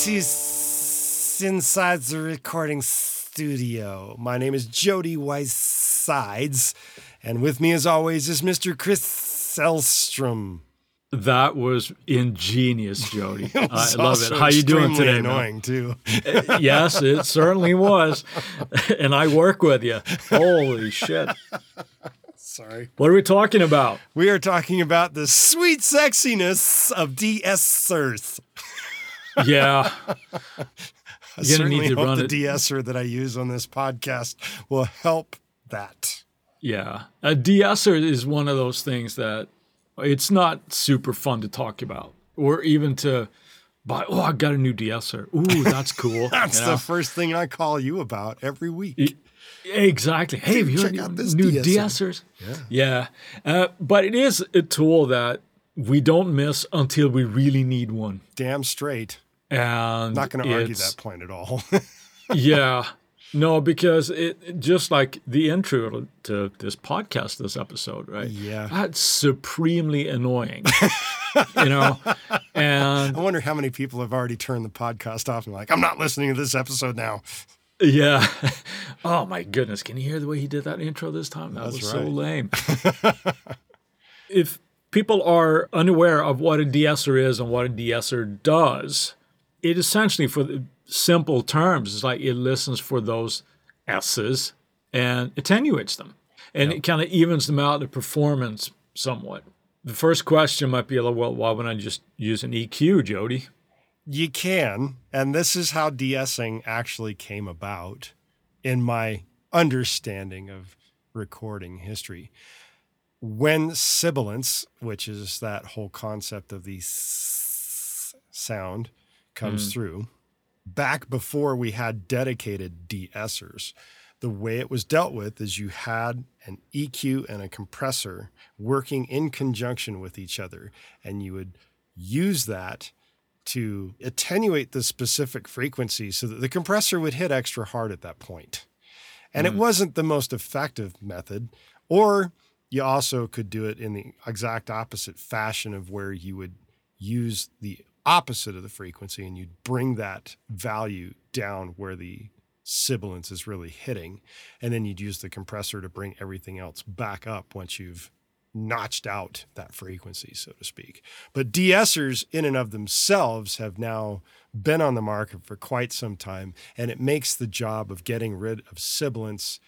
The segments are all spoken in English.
Welcome to S- Inside the Recording Studio. My name is Jody Weissides, and with me, as always, is Mr. Chris Selstrom. That was ingenious, Jody. I love it. How you doing today, man? Annoying too. Eh, yes, it certainly was. and I work with you. Holy shit. Sorry. What are we talking about? We are talking about the sweet sexiness of de-essers. Yeah. I You're certainly need to hope run the it- de-esser that I use on this podcast will help that. Yeah. A de-esser is one of those things that it's not super fun to talk about or even to buy, oh, I got a new de-esser. Ooh, that's cool. That's You the first thing I call you about every week. Exactly. Hey, have you check heard out this new de-esser. de-essers? Yeah. Yeah. Uh, but it is a tool that we don't miss until we really need one. Damn straight. And Not going to argue that point at all. yeah. No, because it just like the intro to this podcast, this episode, right? Yeah. That's supremely annoying. you know? And I wonder how many people have already turned the podcast off and like, I'm not listening to this episode now. yeah. Oh my goodness. Can you hear the way he did that intro this time? That That's was so lame. if people are unaware of what a de-esser is and what a de-esser does, it essentially, for the simple terms, is like it listens for those S's and attenuates them. And it kind of evens them out the performance somewhat. The first question might be, well, why wouldn't I just use an EQ, Jody? You can, and this is how de-essing actually came about in my understanding of recording history. When sibilance, which is that whole concept of the s- sound, comes mm. through, back before we had dedicated de-essers, the way it was dealt with is you had an EQ and a compressor working in conjunction with each other, and you would use that to attenuate the specific frequency so that the compressor would hit extra hard at that point. And it mm. wasn't the most effective method, or you also could do it in the exact opposite fashion of where you would use the opposite of the frequency and you'd bring that value down where the sibilance is really hitting. And then you'd use the compressor to bring everything else back up once you've notched out that frequency, so to speak. But de-essers in and of themselves have now been on the market for quite some time, and it makes the job of getting rid of sibilance,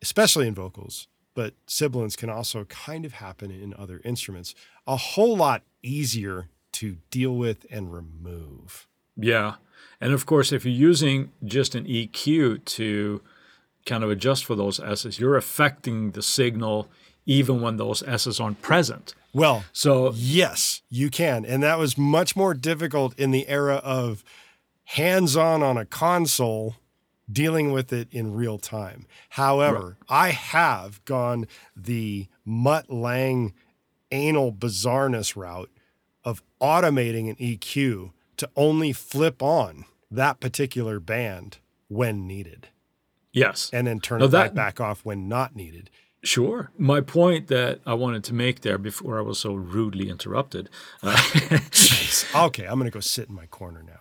especially in vocals, but sibilance can also kind of happen in other instruments, a whole lot easier to deal with and remove. Yeah. And of course, if you're using just an EQ to kind of adjust for those S's, you're affecting the signal even when those S's aren't present. Well, So, Yes, you can. And that was much more difficult in the era of hands on on a console dealing with it in real time. However, I have gone the Mutt Lange anal bizarreness route of automating an EQ to only flip on that particular band when needed yes, and then turn it that- right back off when not needed. sure. My point that I wanted to make there before I was so rudely interrupted uh, Okay, I'm going to go sit in my corner now.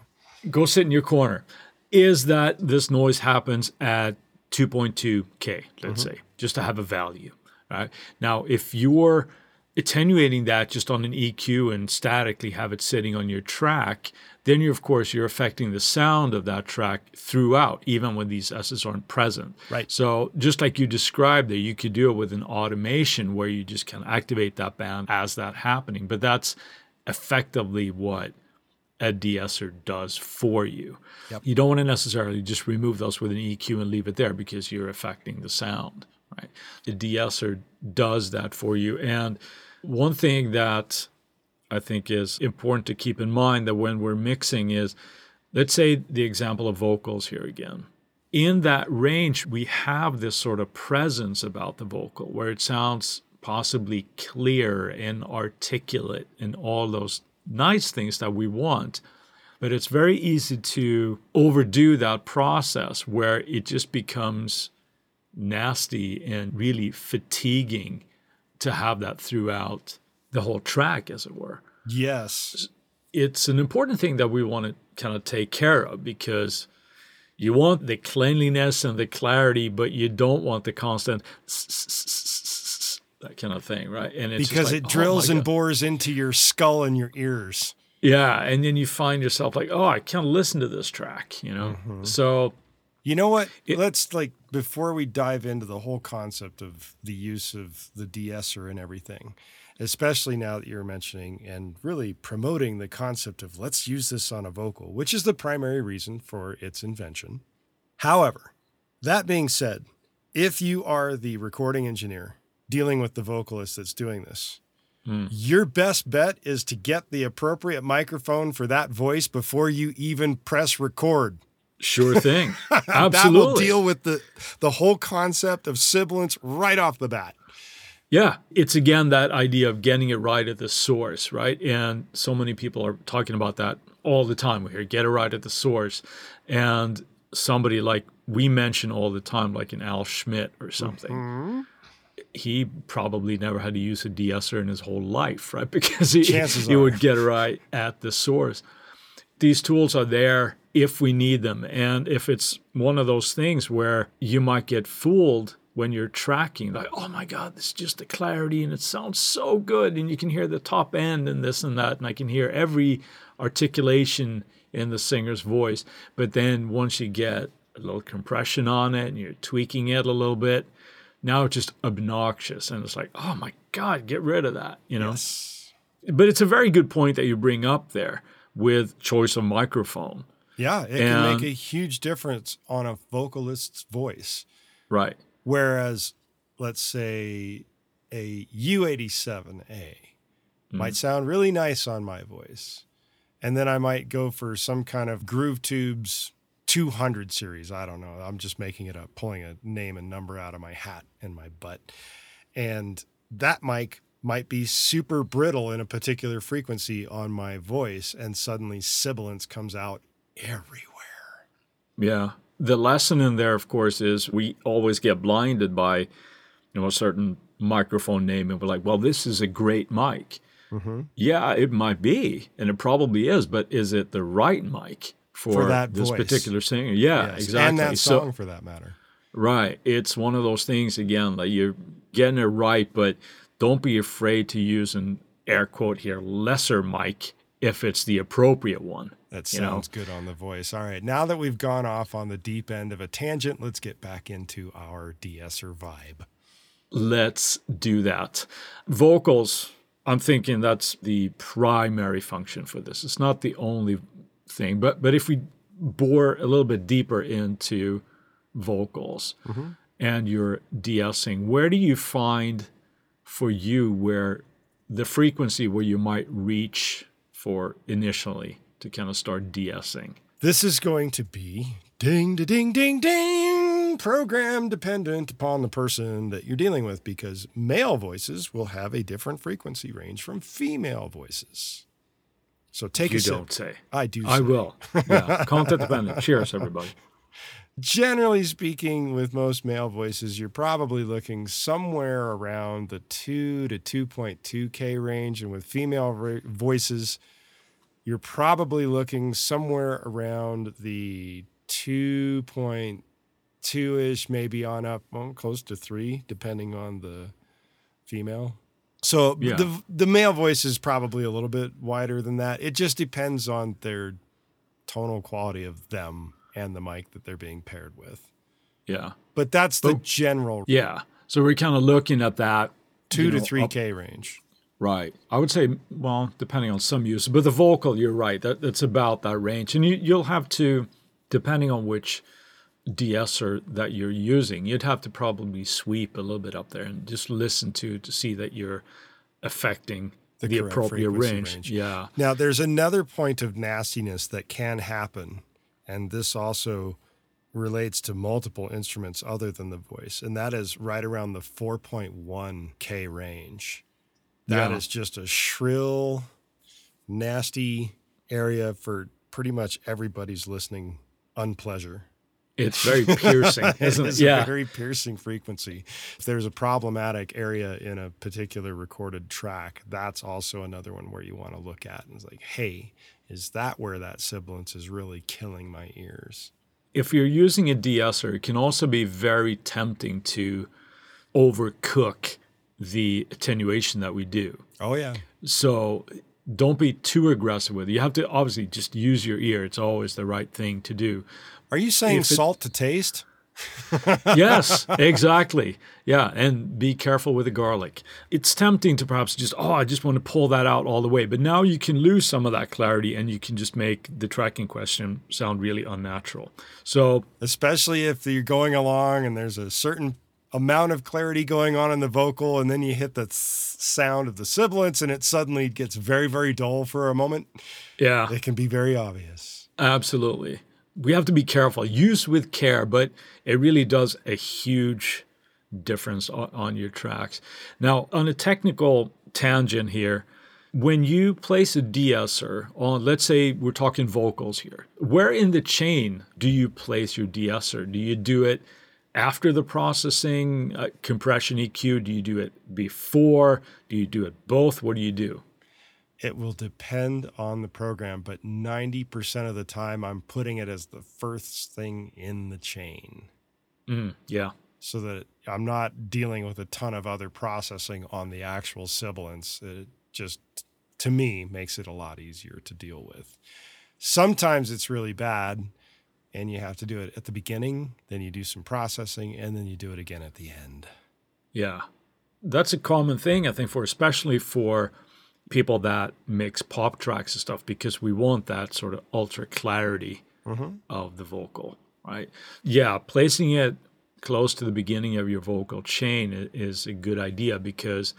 go sit in your corner is that this noise happens at 2.2k let's say just to have a value right now if you're attenuating that just on an eq and statically have it sitting on your track then you're of course you're affecting the sound of that track throughout even when these s's aren't present Right. so just like you described there you could do it with an automation where you just can activate that band as that happening but that's effectively what a de-esser does for you. You don't want to necessarily just remove those with an EQ and leave it there because you're affecting the sound? The de-esser does that for you. And one thing that I think is important to keep in mind that when we're mixing is, let's say the example of vocals here again. In that range, we have this sort of presence about the vocal where it sounds possibly clear and articulate and all those nice things that we want. But it's very easy to overdo that process where it just becomes nasty and really fatiguing to have that throughout the whole track, as it were. Yes. It's an important thing that we want to kind of take care of because you want the cleanliness and the clarity, but you don't want the constant that kind of thing, right? And it's because like, it oh drills oh and bores into your skull and your ears. Yeah, and then you find yourself like, oh, I can't listen to this track, you know. Mm-hmm. So, you know what? It, Let's like before we dive into the whole concept of the use of the de-esser and everything, especially now that you're mentioning and really promoting the concept of let's use this on a vocal, which is the primary reason for its invention. However, that being said, if you are the recording engineer dealing with the vocalist that's doing this, mm. your best bet is to get the appropriate microphone for that voice before you even press record. Sure thing. Absolutely. that will deal with the the whole concept of sibilance right off the bat. Yeah, it's again that idea of getting it right at the source, right? And so many people are talking about that all the time. We hear get it right at the source. And somebody like we mention all the time, like an Al Schmitt or something. Mm-hmm. He probably never had to use a de-esser in his whole life, right? Because he, he would get it right at the source. These tools are there if we need them. And if it's one of those things where you might get fooled when you're tracking like oh my god this is just the clarity and it sounds so good. And you can hear the top end and this and that and i can hear every articulation in the singer's voice. But then once you get a little compression on it and you're tweaking it a little bit now it's just obnoxious. And it's like oh my god get rid of that you know? Yes. but it's a very good point that you bring up there with choice of microphone yeah it and, can make a huge difference on a vocalist's voice right Whereas, let's say a U87A mm-hmm. might sound really nice on my voice. And then I might go for some kind of Groove Tubes 200 series. I don't know. I'm just making it up, pulling a name and number out of my hat and my butt. And that mic might be super brittle in a particular frequency on my voice, and suddenly sibilance comes out everywhere. Yeah the lesson in there, of course, is we always get blinded by, you know, a certain microphone name, and we're like, well, this is a great mic. Mm-hmm. Yeah, it might be, and it probably is, but is it the right mic for, for that this voice. particular singer? Yeah, yes. exactly. And that song, so, for that matter. Right. It's one of those things again that you're getting it right, but don't be afraid to use an air quote here lesser mic if it's the appropriate one. That sounds know? good on the voice. All right. Now that we've gone off on the deep end of a tangent, let's get back into our de-esser vibe. Let's do that. Vocals, I'm thinking that's the primary function for this. It's not the only thing, but but if we bore a little bit deeper into vocals mm-hmm. and your de-essing, where do you find for you where the frequency where you might reach for initially to kind of start de-essing. This is going to be ding, ding, ding, ding, program dependent upon the person that you're dealing with because male voices will have a different frequency range from female voices. So take you a sip. don't say. I do. I will. Yeah, content dependent. Cheers, everybody. Generally speaking, with most male voices, you're probably looking somewhere around the 2 to 2.2K range. And with female voices, you're probably looking somewhere around the 2.2 ish, maybe on up, well, close to three, depending on the female. So yeah. the the male voice is probably a little bit wider than that. It just depends on their tonal quality of them and the mic that they're being paired with. Yeah. But that's the but, general. Yeah. So we're kind of looking at that two to three K range. Right. I would say, well, depending on some use, but the vocal, you're right. That that's about that range, and you you'll have to, depending on which de-esser that you're using, you'd have to probably sweep a little bit up there and just listen to to see that you're affecting the, the appropriate range. range. Yeah. Now, there's another point of nastiness that can happen, and this also relates to multiple instruments other than the voice, and that is right around the 4.1 K range. That yeah. is just a shrill, nasty area for pretty much everybody's listening unpleasure. It's very piercing, isn't it? It's Yeah. a very piercing frequency. If there's a problematic area in a particular recorded track, that's also another one where you want to look at and it's like, hey, is that where that sibilance is really killing my ears? if you're using a de-esser, it can also be very tempting to overcook the attenuation that we do. Oh yeah. So don't be too aggressive with it. You have to obviously just use your ear. It's always the right thing to do. Are you saying it- salt to taste? yes, exactly. Yeah, and be careful with the garlic. It's tempting to perhaps just, oh, I just want to pull that out all the way. But now you can lose some of that clarity and you can just make the tracking question sound really unnatural. So, Especially if you're going along and there's a certain amount of clarity going on in the vocal, and then you hit the s- sound of the sibilance and it suddenly gets very, very dull for a moment. yeah. It can be very obvious. Absolutely. We have to be careful. Use with care, but it really does a huge difference on, your tracks. Now, on a technical tangent here, when you place a de-esser on, let's say we're talking vocals here, where in the chain do you place your de-esser? Do you do it after the processing, uh, compression EQ? Do you do it before? Do you do it both? What do you do? It will depend on the program, but 90% of the time I'm putting it as the first thing in the chain Mm, yeah. so that I'm not dealing with a ton of other processing on the actual sibilance. It just, to me, makes it a lot easier to deal with. Sometimes it's really bad and you have to do it at the beginning, then you do some processing, and then you do it again at the end. Yeah. That's a common thing, I think, for especially for people that mix pop tracks and stuff, because we want that sort of ultra clarity mm-hmm. of the vocal, right? Yeah, placing it close to the beginning of your vocal chain is a good idea because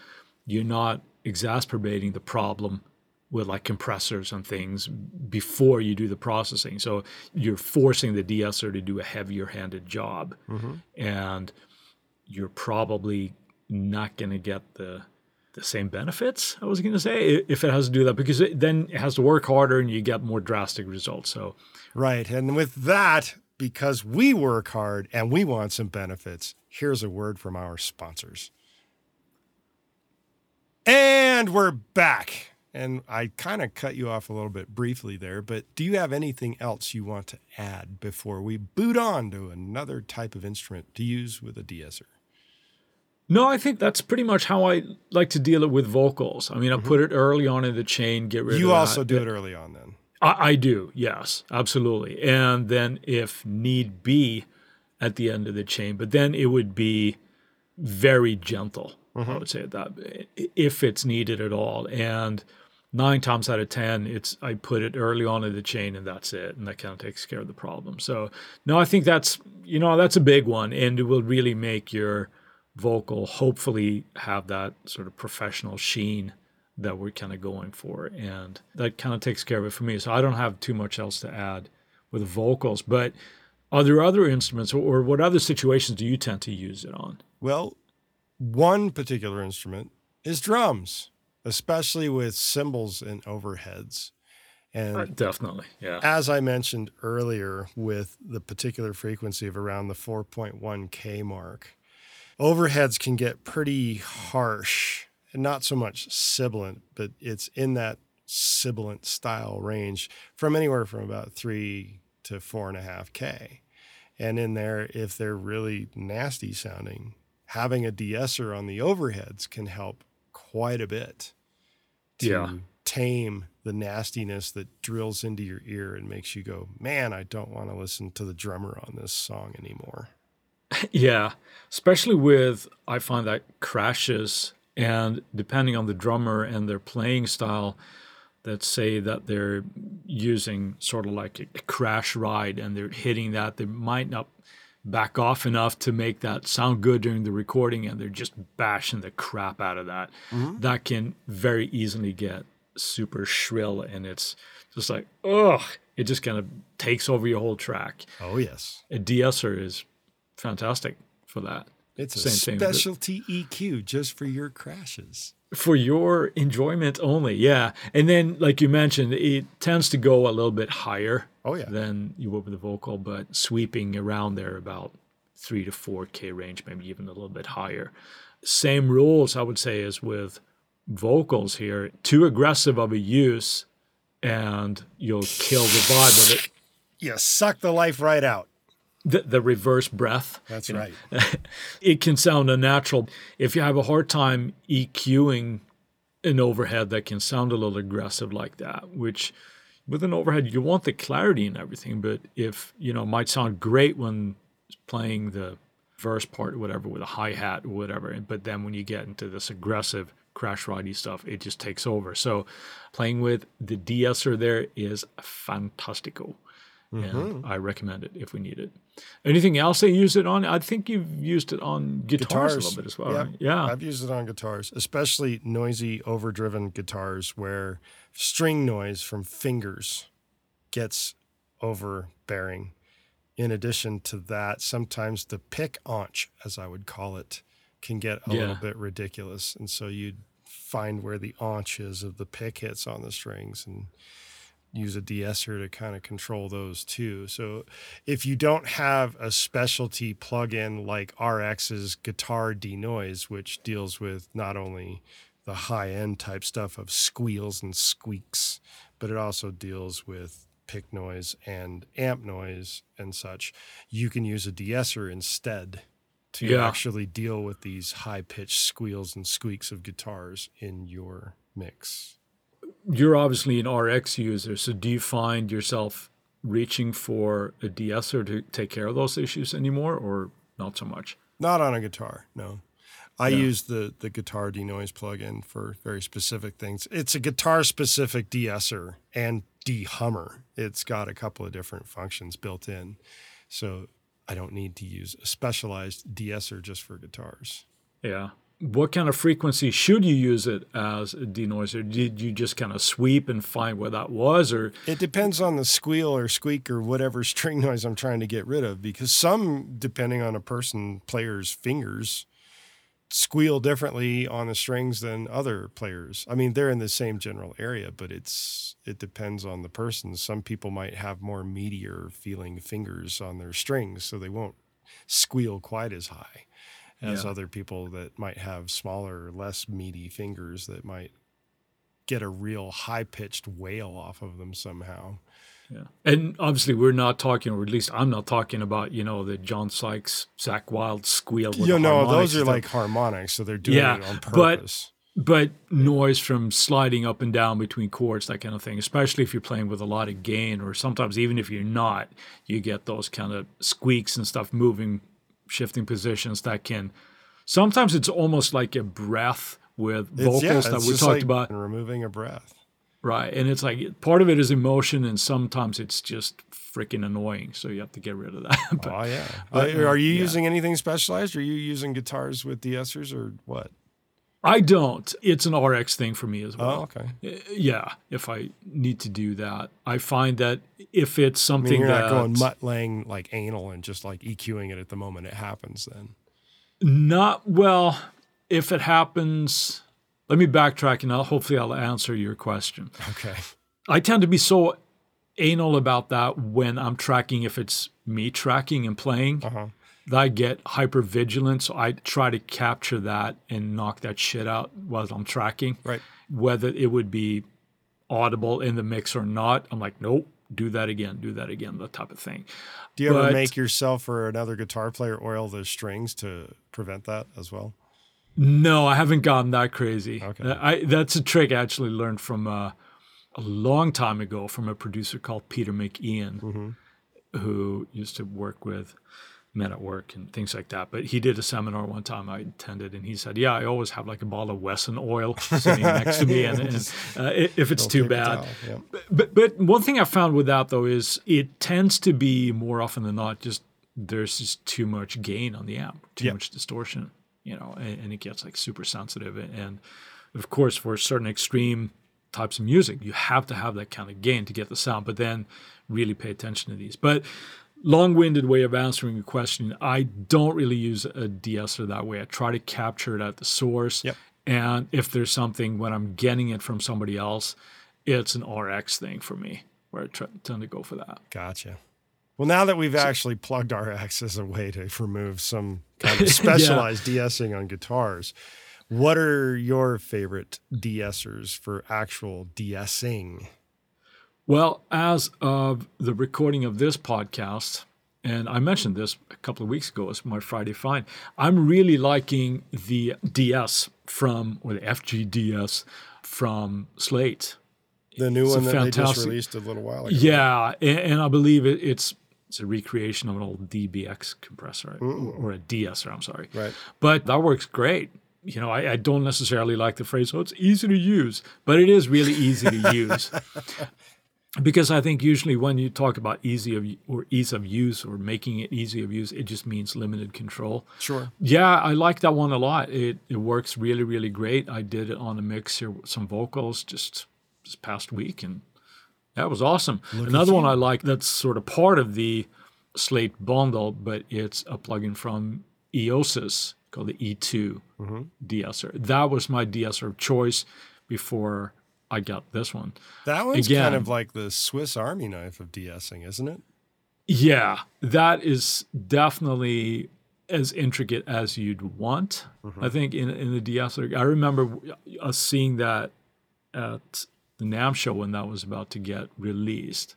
you're not exacerbating the problem with like compressors and things before you do the processing. So you're forcing the de-esser to do a heavier handed job. Mm-hmm. And you're probably not going to get the the same benefits. I was going to say if it has to do that because it, then it has to work harder and you get more drastic results. So Right. And with that, because we work hard and we want some benefits, here's a word from our sponsors. And we're back. And I kind of cut you off a little bit briefly there, but do you have anything else you want to add before we boot on to another type of instrument to use with a de-esser? No, I think that's pretty much how I like to deal it with vocals. I mean, I put mm-hmm. it early on in the chain, get rid You of. You also do it early on then. I, I do, yes, absolutely. And then if need be, at the end of the chain, but then it would be very gentle. I mm-hmm. would say that if it's needed at all. And nine times out of ten, it's I put it early on in the chain and that's it, and that kind of takes care of the problem. So no, I think that's you know that's a big one, and it will really make your vocal hopefully have that sort of professional sheen that we're kind of going for. And that kind of takes care of it for me. So I don't have too much else to add with vocals. But are there other instruments or what other situations do you tend to use it on? Well, one particular instrument is drums, especially with cymbals and overheads. And uh, Definitely. Yeah. as I mentioned earlier, with the particular frequency of around the 4.1 K mark, overheads can get pretty harsh and not so much sibilant, but it's in that sibilant style range from anywhere from about three to four and a half K. And in there, if they're really nasty sounding, having a de-esser on the overheads can help quite a bit to Yeah. tame the nastiness that drills into your ear and makes you go, man, I don't want to listen to the drummer on this song anymore. Yeah, especially with I find that crashes and depending on the drummer and their playing style that say that they're using sort of like a, crash ride and they're hitting that they might not back off enough to make that sound good during the recording and they're just bashing the crap out of that. Mm-hmm. That can very easily get super shrill and it's just like ugh it just kind of takes over your whole track. Oh, yes. a de-esser is fantastic for that. It's a Same specialty EQ just for your crashes. For your enjoyment only, yeah. And then, like you mentioned, it tends to go a little bit higher Oh yeah. than you would with the vocal, but sweeping around there about three to four K range, maybe even a little bit higher. Same rules, I would say, as with vocals here. Too aggressive of a use, and you'll kill the vibe of it. You suck the life right out. The, the reverse breath. That's you know. right. it can sound unnatural. If you have a hard time EQing an overhead that can sound a little aggressive like that, which with an overhead you want the clarity and everything, but if you know it might sound great when playing the verse part or whatever with a hi-hat or whatever, but then when you get into this aggressive crash ridey stuff, it just takes over. So playing with the de-esser there is fantastico. And mm-hmm. I recommend it if we need it. Anything else they use it on? I think you've used it on guitars, a little bit as well. Yeah. right? Yeah. I've used it on guitars, especially noisy, overdriven guitars where string noise from fingers gets overbearing. In addition to that, sometimes the pick aunch, as I would call it, can get a little bit ridiculous. And so you'd find where the aunch is of the pick hits on the strings and use a de-esser to kind of control those too. So if you don't have a specialty plugin like RX's Guitar Denoise, which deals with not only the high end type stuff of squeals and squeaks, but it also deals with pick noise and amp noise and such, you can use a de-esser instead to Yeah. actually deal with these high pitched squeals and squeaks of guitars in your mix. You're obviously an RX user, so do you find yourself reaching for a de-esser to take care of those issues anymore, or not so much? Not on a guitar, no. I Yeah. use the the guitar denoise plugin for very specific things. It's a guitar specific de-esser and de-hummer. It's got a couple of different functions built in. So I don't need to use a specialized de-esser just for guitars. Yeah. What kind of frequency should you use it as a denoiser? Did you just kind of sweep and find where that was, or It depends on the squeal or squeak or whatever string noise I'm trying to get rid of because some, depending on a person player's fingers, squeal differently on the strings than other players. I mean, they're in the same general area, but it's it depends on the person. Some people might have more meatier feeling fingers on their strings, so they won't squeal quite as high as Yeah. other people that might have smaller, less meaty fingers that might get a real high pitched wail off of them somehow. Yeah. And obviously, we're not talking, or at least I'm not talking about, you know, the John Sykes, Zakk Wylde squeal. With You know, those are and like harmonics, so they're doing Yeah, it on purpose. but- purpose. but noise from sliding up and down between chords, that kind of thing, especially if you're playing with a lot of gain, or sometimes even if you're not, you get those kind of squeaks and stuff moving, shifting positions that can. Sometimes it's almost like a breath with It's- vocals yeah, that we talked like about. removing a breath. Right. And it's like part of it is emotion, and sometimes it's just freaking annoying. So you have to get rid of that. but oh yeah. but, Uh, are you yeah. using anything specialized? Are you using guitars with de-essers or what? I don't. It's an RX thing for me as Oh, well. okay. Uh, Yeah, if I need to do that, I find that if it's I something mean, you're that not going Mutt Lange like anal and just like EQing it at the moment it happens. Then not well, if it happens, let me backtrack and I'll, hopefully I'll answer your question. okay. I tend to be so anal about that when I'm tracking. If it's me tracking and playing, Uh huh. that I get hyper vigilant. So I try to capture that and knock that shit out while I'm tracking. Right. Whether it would be audible in the mix or not, I'm like, nope, do that again, do that again, that type of thing. Do you ever make yourself or another guitar player oil the strings to prevent that as well? No, I haven't gotten that crazy. Okay. I, that's a trick I actually learned from uh, a long time ago from a producer called Peter McIan, Mm-hmm. who used to work with men at work and things like that. But he did a seminar one time I attended, and he said, "Yeah, I always have like a bottle of Wesson oil sitting next to me, and, and uh, if it's too bad." yeah. But but one thing I found with that though is it tends to be more often than not just there's just too much gain on the amp, too much distortion, you know, and, and it gets like super sensitive. And of course, for certain extreme types of music, you have to have that kind of gain to get the sound. But then really pay attention to these. But long-winded way of answering a question, I don't really use a de-esser that way. I try to capture it at the source. Yep. And if there's something when I'm getting it from somebody else, it's an RX thing for me. where I try, tend to go for that. Gotcha. Well, now that we've actually plugged RX as a way to remove some kind of specialized yeah. de-essing on guitars, what are your favorite de-essers for actual de-essing? Well, as of the recording of this podcast, and I mentioned this a couple of weeks ago as my Friday find, I'm really liking the DS from, or the FGDS from Slate. The new it's one that fantastic, they just released a little while ago. Yeah, and, and I believe it, it's it's a recreation of an old DBX compressor or a DSer. I'm sorry. Right. But that works great. You know, I, I, don't necessarily like the phrase, "Oh, it's easy to use," but it is really easy to use. because I think usually when you talk about easy of or ease of use or making it easy of use, it just means limited control. Sure. Yeah, I like that one a lot. It it works really really great. I did it on a mixer with some vocals just this past week, and that was awesome. Look Another one I like that's sort of part of the Slate bundle, but it's a plugin from Eiosis called the E2 mm-hmm. de-esser. That was my de-esser of choice before I got this one. That one's Again, kind of like the Swiss Army knife of de-essing, isn't it? Yeah, that is definitely as intricate as you'd want. Mm-hmm. I think in in the de-esser. I remember us seeing that at the NAMM show when that was about to get released.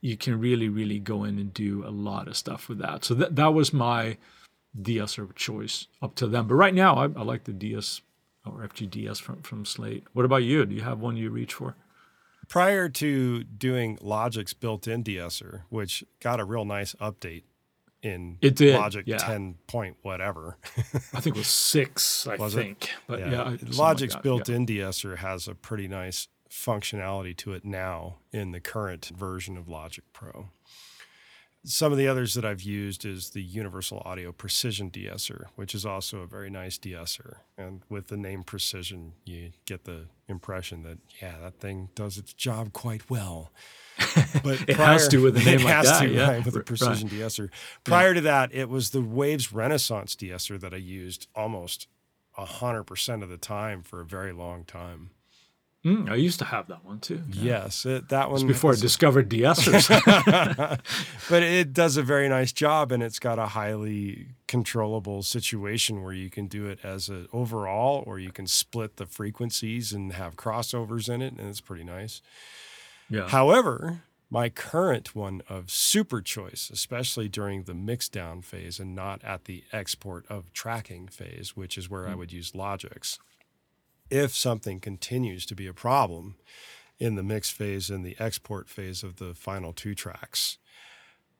You can really, really go in and do a lot of stuff with that. So that that was my of choice up to them. But right now, I, I like the DS or FGDS from, from Slate. What about you? Do you have one you reach for? Prior to doing Logic's built-in de-esser, which got a real nice update in it did, Logic yeah. 10 point whatever. I think it was six, I was think. It? But yeah, yeah Logic's like built-in yeah. de-esser has a pretty nice functionality to it now in the current version of Logic Pro. Some of the others that I've used is the Universal Audio Precision de-esser, which is also a very nice de-esser. And with the name Precision, you get the impression that yeah, that thing does its job quite well. But it prior, has to with a name like that, to, yeah. right, with a precision right. de-esser. Prior yeah. to that, it was the Waves Renaissance de-esser that I used almost hundred percent of the time for a very long time. Mm, I used to have that one too. Yes, it, that one. before I discovered de-essers. but it does a very nice job, and it's got a highly controllable situation where you can do it as an overall, or you can split the frequencies and have crossovers in it, and it's pretty nice. Yeah. However, my current one of super choice, especially during the mix down phase and not at the export of tracking phase, which is where mm. I would use Logic's if something continues to be a problem in the mix phase and the export phase of the final two tracks.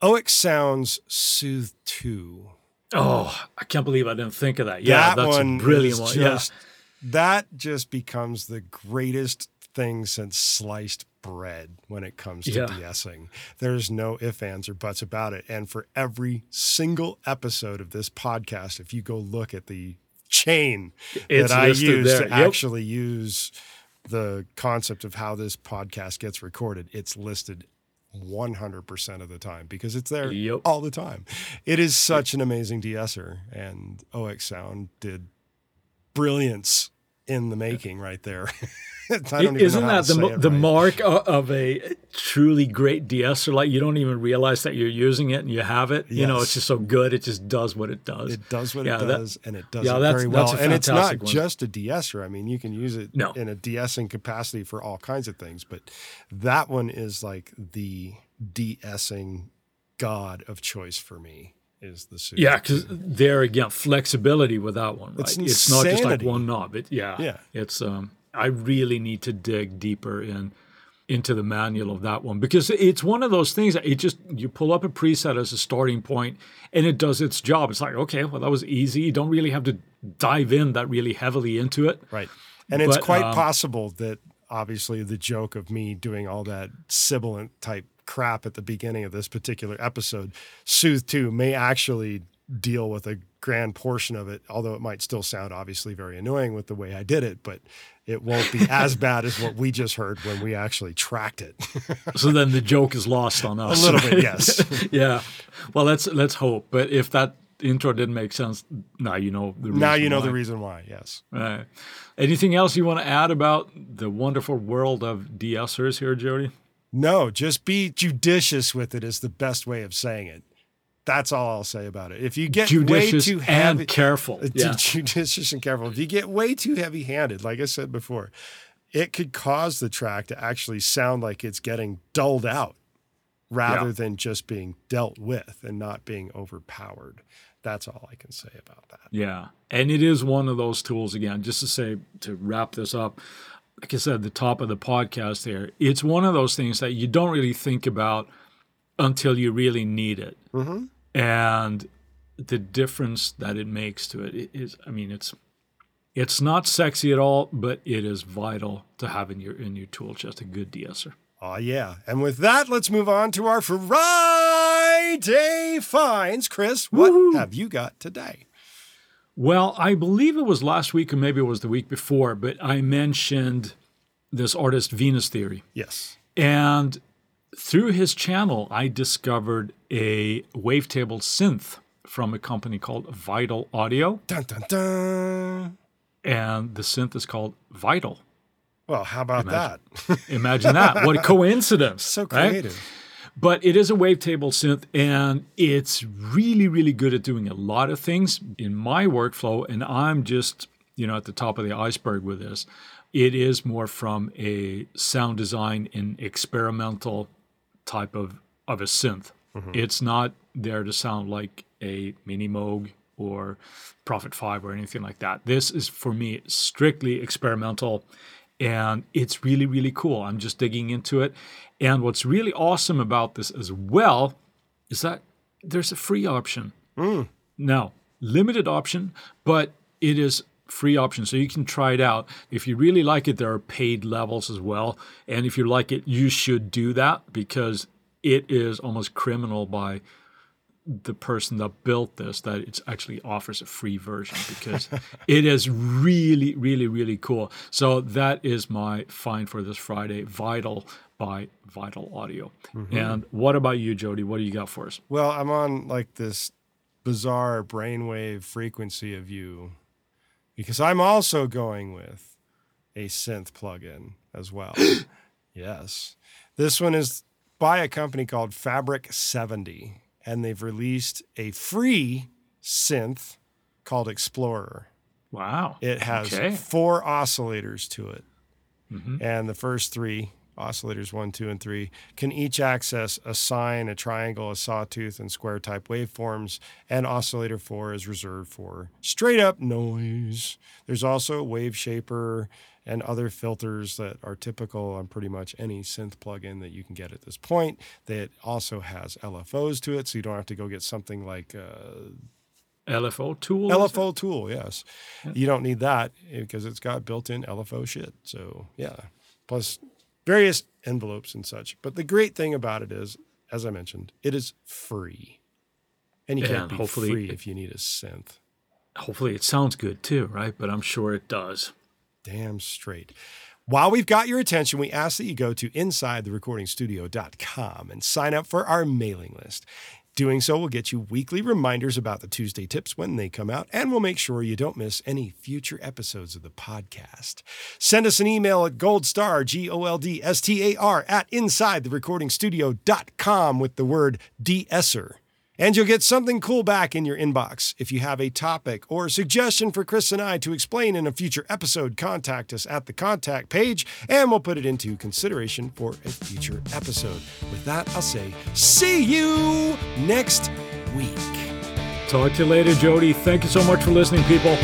oeksounds Soothe 2. Oh, I can't believe I didn't think of that. Yeah, that that's one a brilliant one. Just, yeah. That just becomes the greatest thing since sliced bread when it comes to yeah. de-essing. There's no ifs, ands, or buts about it. And for every single episode of this podcast, if you go look at the chain it's that I use there. to yep. actually use the concept of how this podcast gets recorded. It's listed 100% of the time because it's there yep. all the time. It is such an amazing de-esser, and oeksound did brilliance in the making right there. Isn't that the, the mark of a truly great de-esser? Like you don't even realize that you're using it and you have it. Yes. You know, it's just so good. It just does what it does. It does what yeah, it does, that, and it does yeah, it very well. and it's not one. just a de-esser. I mean, you can use it no. in a de-essing capacity for all kinds of things, but that one is like the de-essing god of choice for me is the Soothe. Yeah, because there again, flexibility with that one, right? It's, it's, not just like one knob. It, yeah, yeah. It's um, I really need to dig deeper in into the manual of that one because it's one of those things that it just you pull up a preset as a starting point and it does its job. It's like okay, well that was easy. You don't really have to dive in that really heavily into it. Right, and but, it's quite um, possible that obviously the joke of me doing all that sibilant type crap at the beginning of this particular episode, Soothe 2 may actually deal with a grand portion of it, although it might still sound obviously very annoying with the way I did it, but it won't be as bad as what we just heard when we actually tracked it. so then the joke is lost on us. A little bit, yes. yeah. Well, let's let's hope. But if that intro didn't make sense, now you know the reason Now you know why. the reason why, yes. Right. Anything else you want to add about the wonderful world of de-essers here, Jody? No, just be judicious with it is the best way of saying it. That's all I'll say about it. If you get Judicious way too heavy, and careful. uh, Yeah. judicious and careful. If you get way too heavy handed, like I said before, it could cause the track to actually sound like it's getting dulled out rather Yeah. than just being dealt with and not being overpowered. That's all I can say about that. Yeah. And it is one of those tools, again, just to say, to wrap this up, like I said the top of the podcast there, it's one of those things that you don't really think about until you really need it. Mm-hmm. And the difference that it makes to it is, I mean, it's. It's not sexy at all, but it is vital to have in your in your tool chest a good de-esser. Oh, yeah. And with that, let's move on to our Friday finds. Chris, what Woohoo. have you got today? Well, I believe it was last week or maybe it was the week before, but I mentioned this artist Venus Theory. Yes. And through his channel, I discovered a wavetable synth from a company called Vital Audio. Dun, dun, dun. And the synth is called Vital. Well, how about Imagine. that? Imagine that. What a coincidence. so right? But it is a wavetable synth and it's really, really good at doing a lot of things in my workflow. And I'm just, you know, at the top of the iceberg with this. It is more from a sound design and experimental type of, of a synth. Mm-hmm. It's not there to sound like a mini Moog or Prophet 5 or anything like that. This is for me strictly experimental and it's really really cool. I'm just digging into it. And what's really awesome about this as well is that there's a free option. Hmm. Now, limited option, but it is free option so you can try it out. If you really like it, there are paid levels as well. And if you like it, you should do that because it is almost criminal by the person that built this that it actually offers a free version because it is really, really, really cool. So that is my find for this Friday, Vital by Vital Audio. Mm-hmm. And what about you, Jody? What do you got for us? Well, I'm on like this bizarre brainwave frequency of you because I'm also going with a synth plugin as well. yes. This one is by a company called Fabric 70, and they've released a free synth called Explorer. Wow. It has Okay. four oscillators to it. Mhm. And the first three, oscillators one, two, and three, can each access a sine, a triangle, a sawtooth, and square type waveforms. And oscillator four is reserved for straight up noise. There's also a wave shaper and other filters that are typical on pretty much any synth plugin that you can get at this point. That also has LFOs to it, so you don't have to go get something like uh, LFO tool? LFO tool, yes. You don't need that because it's got built-in LFO shit. So yeah, plus various envelopes and such. But the great thing about it is, as I mentioned, it is free, and you can't be hopefully free if you need a synth. Hopefully it sounds good too, right? But I'm sure it does. Damn straight. While we've got your attention, we ask that you go to insidetherecordingstudio.com and sign up for our mailing list. Doing so will get you weekly reminders about the Tuesday tips when they come out, and we'll make sure you don't miss any future episodes of the podcast. Send us an email at goldstar, G O L D S T A R, at insidetherecordingstudio.com with the word de-esser. And you'll get something cool back in your inbox. If you have a topic or a suggestion for Chris and I to explain in a future episode, contact us at the contact page and we'll put it into consideration for a future episode. With that, I'll say, see you next week. Talk to you later, Jody. Thank you so much for listening, people.